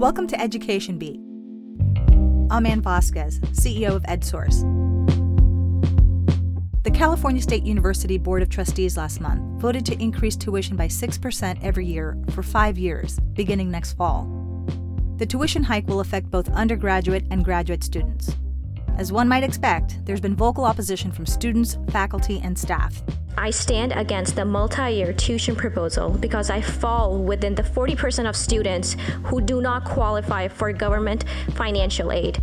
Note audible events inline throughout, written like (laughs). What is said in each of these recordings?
Welcome to Education Beat. I'm Ann Vasquez, CEO of EdSource. The California State University Board of Trustees last month voted to increase tuition by 6% every year for five years, beginning next fall. The tuition hike will affect both undergraduate and graduate students. As one might expect, there's been vocal opposition from students, faculty, and staff. I stand against the multi year tuition proposal because I fall within the 40% of students who do not qualify for government financial aid.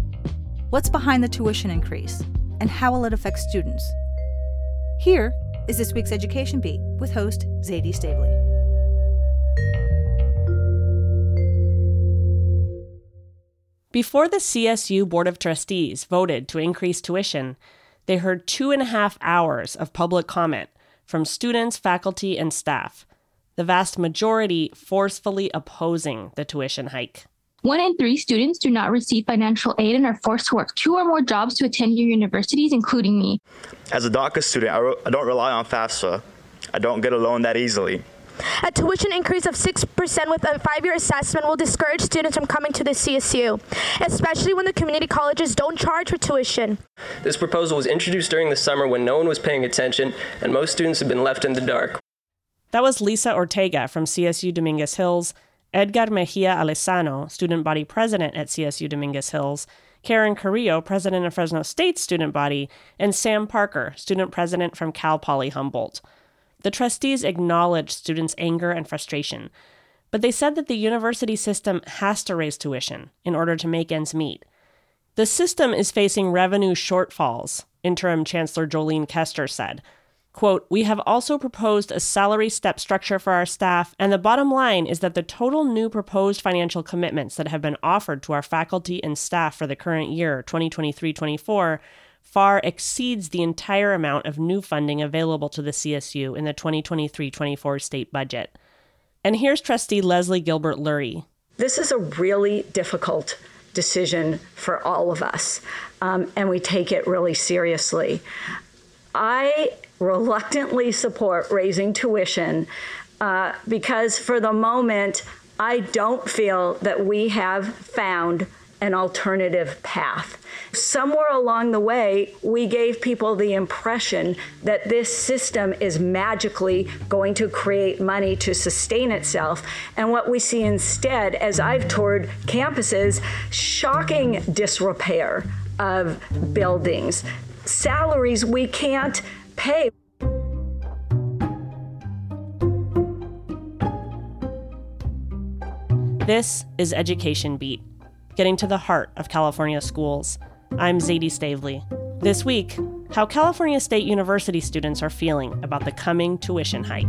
What's behind the tuition increase, and how will it affect students? Here is this week's Education Beat with host Zaidee Stavely. Before the CSU Board of Trustees voted to increase tuition, they heard two and a half hours of public comment from students, faculty, and staff, the vast majority forcefully opposing the tuition hike. One in three students do not receive financial aid and are forced to work two or more jobs to attend your universities, including me. As a DACA student, I, I don't rely on FAFSA. I don't get a loan that easily. A tuition increase of 6% with a five year assessment will discourage students from coming to the CSU, especially when the community colleges don't charge for tuition. This proposal was introduced during the summer when no one was paying attention and most students have been left in the dark. That was Lisa Ortega from CSU Dominguez Hills, Edgar Mejia Alesano, student body president at CSU Dominguez Hills, Karen Carrillo, president of Fresno State student body, and Sam Parker, student president from Cal Poly Humboldt. The trustees acknowledged students' anger and frustration, but they said that the university system has to raise tuition in order to make ends meet. The system is facing revenue shortfalls, interim Chancellor Jolene Koester said. Quote, We have also proposed a salary step structure for our staff, and the bottom line is that the total new proposed financial commitments that have been offered to our faculty and staff for the current year, 2023 24, far exceeds the entire amount of new funding available to the CSU in the 2023 24 state budget. And here's trustee Leslie Gilbert Lurie. This is a really difficult decision for all of us, um, and we take it really seriously. I reluctantly support raising tuition uh, because, for the moment, I don't feel that we have found an alternative path. Somewhere along the way, we gave people the impression that this system is magically going to create money to sustain itself. And what we see instead, as I've toured campuses, shocking disrepair of buildings, salaries we can't pay. This is Education Beat getting to the heart of California schools. I'm Zaidee Stavely. This week, how California State University students are feeling about the coming tuition hike.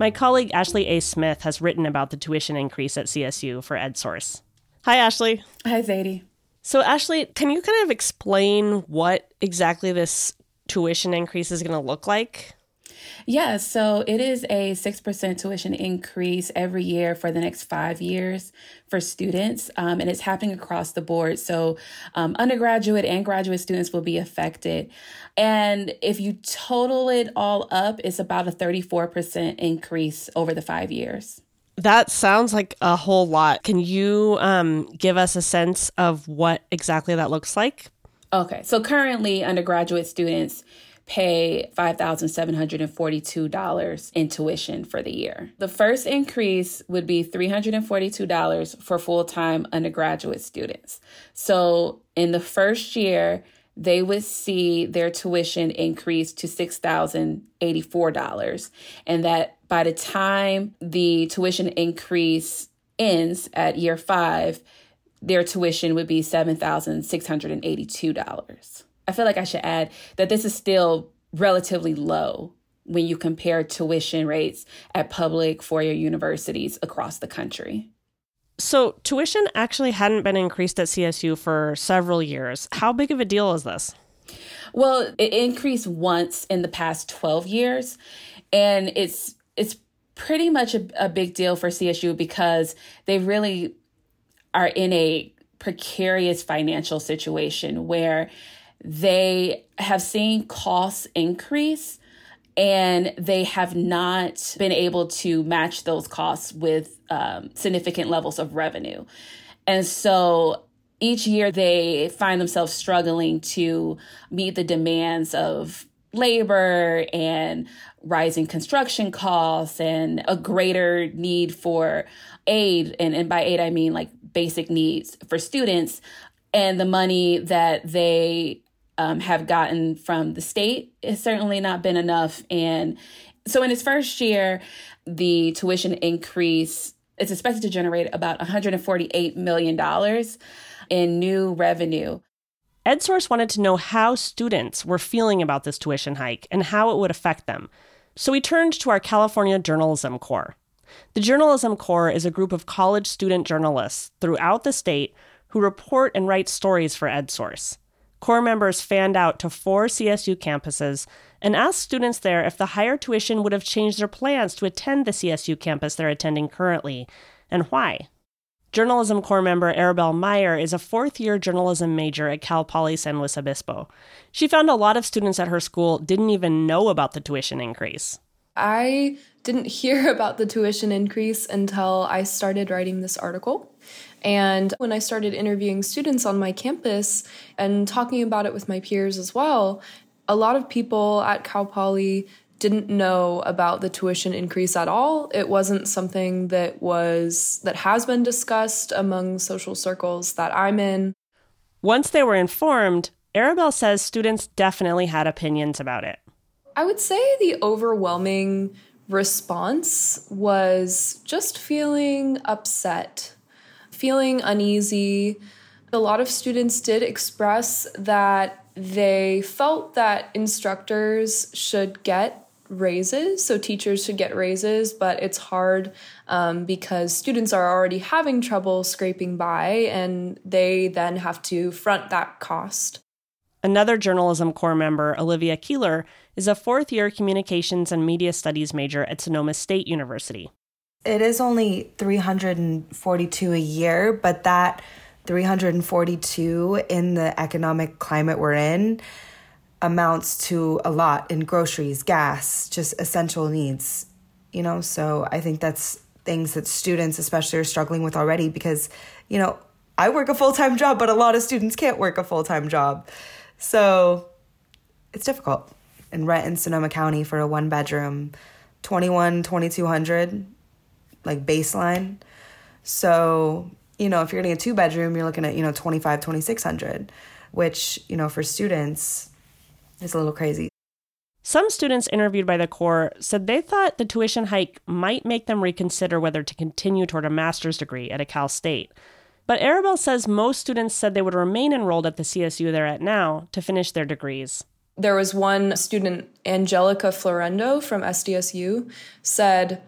My colleague Ashley A. Smith has written about the tuition increase at CSU for EdSource. Hi, Ashley. Hi, Zaidee. So, Ashley, can you kind of explain what exactly this tuition increase is going to look like? Yeah, so it is a 6% tuition increase every year for the next five years for students, um, and it's happening across the board. So, um, undergraduate and graduate students will be affected. And if you total it all up, it's about a 34% increase over the five years. That sounds like a whole lot. Can you um, give us a sense of what exactly that looks like? Okay, so currently undergraduate students pay $5,742 in tuition for the year. The first increase would be $342 for full time undergraduate students. So in the first year, they would see their tuition increase to $6,084. And that by the time the tuition increase ends at year five, their tuition would be $7,682. I feel like I should add that this is still relatively low when you compare tuition rates at public four year universities across the country. So, tuition actually hadn't been increased at CSU for several years. How big of a deal is this? Well, it increased once in the past 12 years, and it's it's pretty much a, a big deal for CSU because they really are in a precarious financial situation where they have seen costs increase and they have not been able to match those costs with um, significant levels of revenue. And so each year they find themselves struggling to meet the demands of labor and rising construction costs and a greater need for aid. And, and by aid, I mean like basic needs for students. And the money that they um, have gotten from the state has certainly not been enough. And so in its first year, the tuition increase is expected to generate about $148 million in new revenue. EdSource wanted to know how students were feeling about this tuition hike and how it would affect them. So we turned to our California Journalism Corps. The Journalism Corps is a group of college student journalists throughout the state who report and write stories for EdSource. Corps members fanned out to four CSU campuses and asked students there if the higher tuition would have changed their plans to attend the CSU campus they're attending currently, and why. Journalism Corps member Arabel Meyer is a fourth year journalism major at Cal Poly San Luis Obispo. She found a lot of students at her school didn't even know about the tuition increase. I didn't (laughs) hear about the tuition increase until I started writing this article. And when I started interviewing students on my campus and talking about it with my peers as well, a lot of people at Cal Poly didn't know about the tuition increase at all. It wasn't something that was that has been discussed among social circles that I'm in. Once they were informed, Arabel says students definitely had opinions about it. I would say the overwhelming response was just feeling upset feeling uneasy. A lot of students did express that they felt that instructors should get raises, so teachers should get raises, but it's hard um, because students are already having trouble scraping by and they then have to front that cost. Another journalism corps member, Olivia Keeler, is a fourth year communications and media studies major at Sonoma State University. It is only 342 a year, but that 342 in the economic climate we're in amounts to a lot in groceries, gas, just essential needs, you know? So I think that's things that students, especially, are struggling with already because, you know, I work a full time job, but a lot of students can't work a full time job. So it's difficult. And rent in Sonoma County for a one bedroom, 21, 2200 like baseline. So, you know, if you're getting a two bedroom, you're looking at, you know, 25, 2600, which, you know, for students is a little crazy. Some students interviewed by the Corps said they thought the tuition hike might make them reconsider whether to continue toward a master's degree at a Cal State. But Arabel says most students said they would remain enrolled at the CSU they're at now to finish their degrees. There was one student, Angelica Florendo from SDSU, said,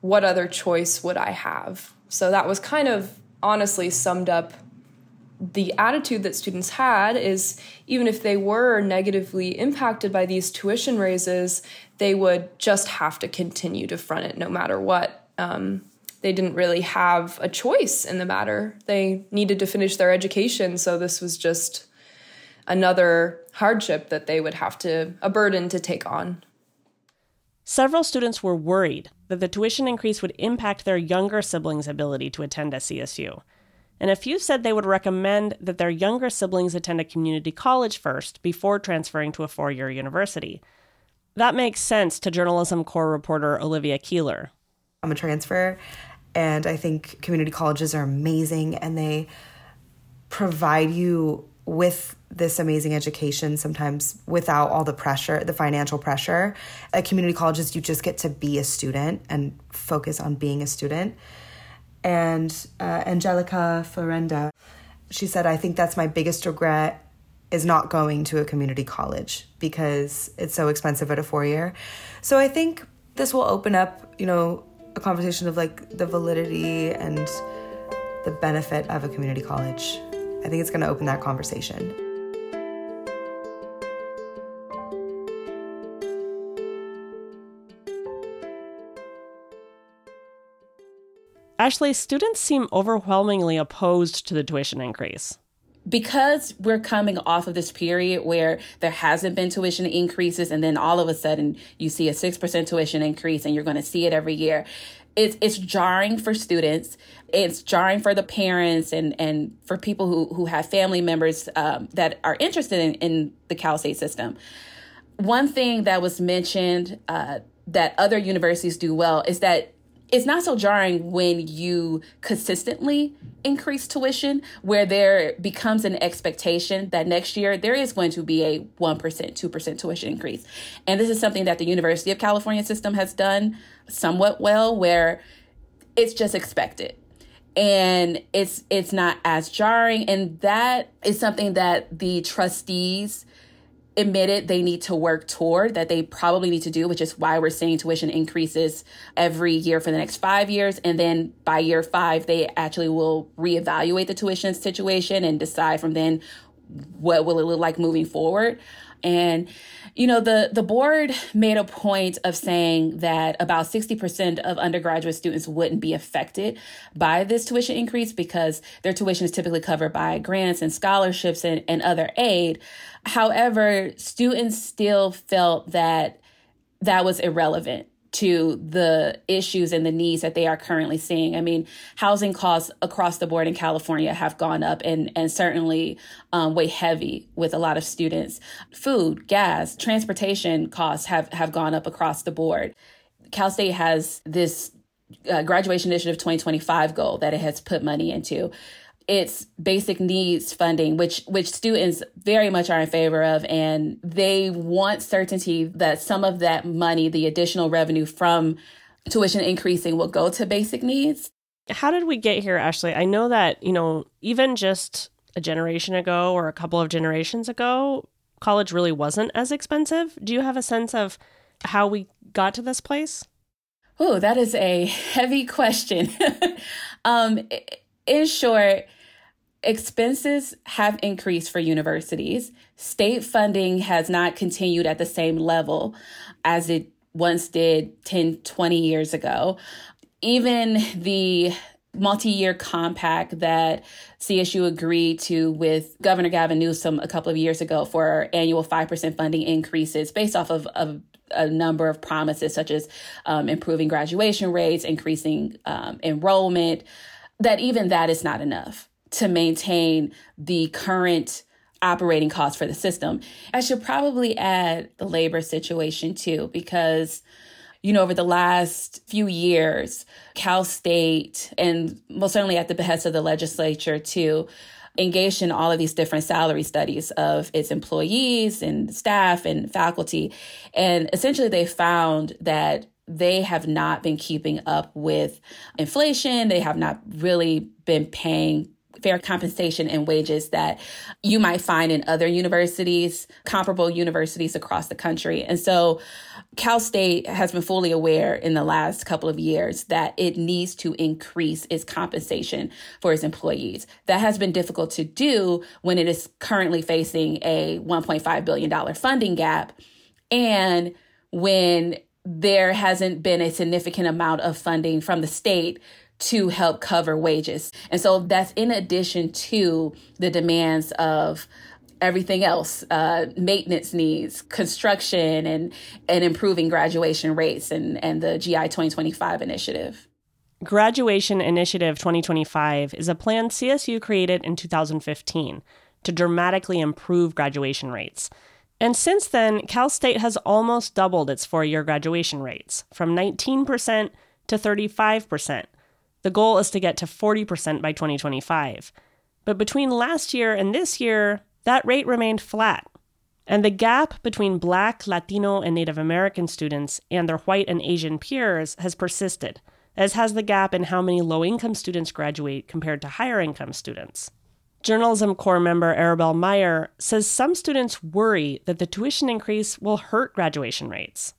what other choice would I have? So that was kind of honestly summed up the attitude that students had is even if they were negatively impacted by these tuition raises, they would just have to continue to front it no matter what. Um, they didn't really have a choice in the matter. They needed to finish their education, so this was just another hardship that they would have to, a burden to take on. Several students were worried that the tuition increase would impact their younger siblings' ability to attend CSU. And a few said they would recommend that their younger siblings attend a community college first before transferring to a four year university. That makes sense to Journalism Corps reporter Olivia Keeler. I'm a transfer, and I think community colleges are amazing and they provide you with this amazing education sometimes without all the pressure, the financial pressure. At community colleges, you just get to be a student and focus on being a student. And uh, Angelica Florenda, she said, I think that's my biggest regret is not going to a community college because it's so expensive at a four year. So I think this will open up, you know, a conversation of like the validity and the benefit of a community college. I think it's going to open that conversation. Ashley, students seem overwhelmingly opposed to the tuition increase. Because we're coming off of this period where there hasn't been tuition increases, and then all of a sudden you see a 6% tuition increase and you're going to see it every year. It's, it's jarring for students. It's jarring for the parents and, and for people who, who have family members um, that are interested in, in the Cal State system. One thing that was mentioned uh, that other universities do well is that it's not so jarring when you consistently increase tuition where there becomes an expectation that next year there is going to be a 1% 2% tuition increase. And this is something that the university of california system has done somewhat well where it's just expected. And it's it's not as jarring. And that is something that the trustees admitted they need to work toward that they probably need to do, which is why we're seeing tuition increases every year for the next five years. And then by year five, they actually will reevaluate the tuition situation and decide from then what will it look like moving forward. And you know, the the board made a point of saying that about 60% of undergraduate students wouldn't be affected by this tuition increase because their tuition is typically covered by grants and scholarships and, and other aid. However, students still felt that that was irrelevant to the issues and the needs that they are currently seeing. I mean, housing costs across the board in California have gone up and, and certainly um, weigh heavy with a lot of students. Food, gas, transportation costs have, have gone up across the board. Cal State has this uh, graduation initiative 2025 goal that it has put money into it's basic needs funding which which students very much are in favor of and they want certainty that some of that money the additional revenue from tuition increasing will go to basic needs. How did we get here ashley? I know that you know even just a generation ago or a couple of generations ago college really wasn't as expensive. Do you have a sense of how we got to this place? Oh that is a (laughs) heavy question. (laughs) Um in short expenses have increased for universities. State funding has not continued at the same level as it once did 10, 20 years ago. Even the multi year compact that CSU agreed to with Governor Gavin Newsom a couple of years ago for annual 5% funding increases based off of, of a number of promises, such as um, improving graduation rates, increasing um, enrollment, that even that is not enough to maintain the current operating costs for the system. I should probably add the labor situation too, because you know, over the last few years, Cal State, and most certainly at the behest of the legislature too, engaged in all of these different salary studies of its employees and staff and faculty. And essentially, they found that they have not been keeping up with inflation. They have not really been paying fair compensation and wages that you might find in other universities, comparable universities across the country. And so Cal State has been fully aware in the last couple of years that it needs to increase its compensation for its employees. That has been difficult to do when it is currently facing a $1.5 billion funding gap and when there hasn't been a significant amount of funding from the state to help cover wages. And so that's in addition to the demands of everything else uh, maintenance needs construction and and improving graduation rates and and the gi 2025 initiative. Graduation initiative 2025 is a plan csu created in 2015 to dramatically improve graduation rates. And since then cal state has almost doubled its four-year graduation rates from 19% to 35% the goal is to get to 40% by 2025. But between last year and this year, that rate remained flat. And the gap between Black, Latino, and Native American students and their white and Asian peers has persisted, as has the gap in how many low income students graduate compared to higher income students. Journalism Corps member Arabel Meyer says some students worry that the tuition increase will hurt graduation rates.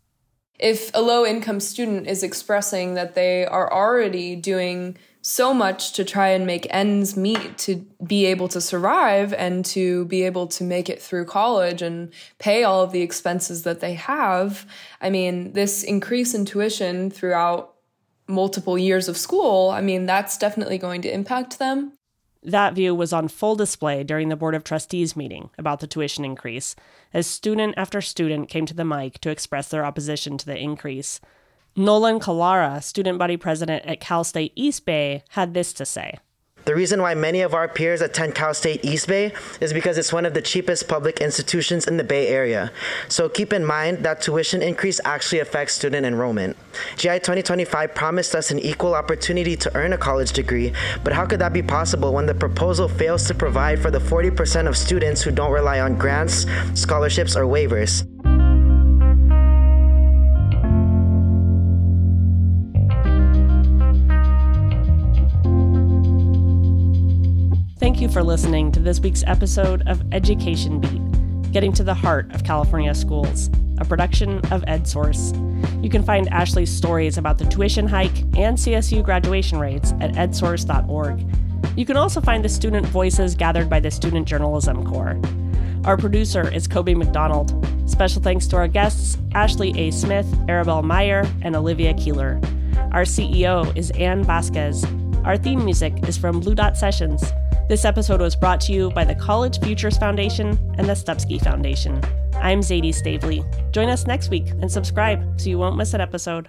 If a low income student is expressing that they are already doing so much to try and make ends meet to be able to survive and to be able to make it through college and pay all of the expenses that they have, I mean, this increase in tuition throughout multiple years of school, I mean, that's definitely going to impact them. That view was on full display during the Board of Trustees meeting about the tuition increase, as student after student came to the mic to express their opposition to the increase. Nolan Kalara, student body president at Cal State East Bay, had this to say. The reason why many of our peers attend Cal State East Bay is because it's one of the cheapest public institutions in the Bay Area. So keep in mind that tuition increase actually affects student enrollment. GI 2025 promised us an equal opportunity to earn a college degree, but how could that be possible when the proposal fails to provide for the 40% of students who don't rely on grants, scholarships, or waivers? For listening to this week's episode of Education Beat, getting to the heart of California schools, a production of EdSource. You can find Ashley's stories about the tuition hike and CSU graduation rates at edsource.org. You can also find the student voices gathered by the Student Journalism Corps. Our producer is Coby McDonald. Special thanks to our guests, Ashley A. Smith, Arabel Meyer, and Olivia Keeler. Our CEO is Ann Vasquez. Our theme music is from Blue Dot Sessions. This episode was brought to you by the College Futures Foundation and the Stupski Foundation. I'm Zaidee Stavely. Join us next week and subscribe so you won't miss an episode.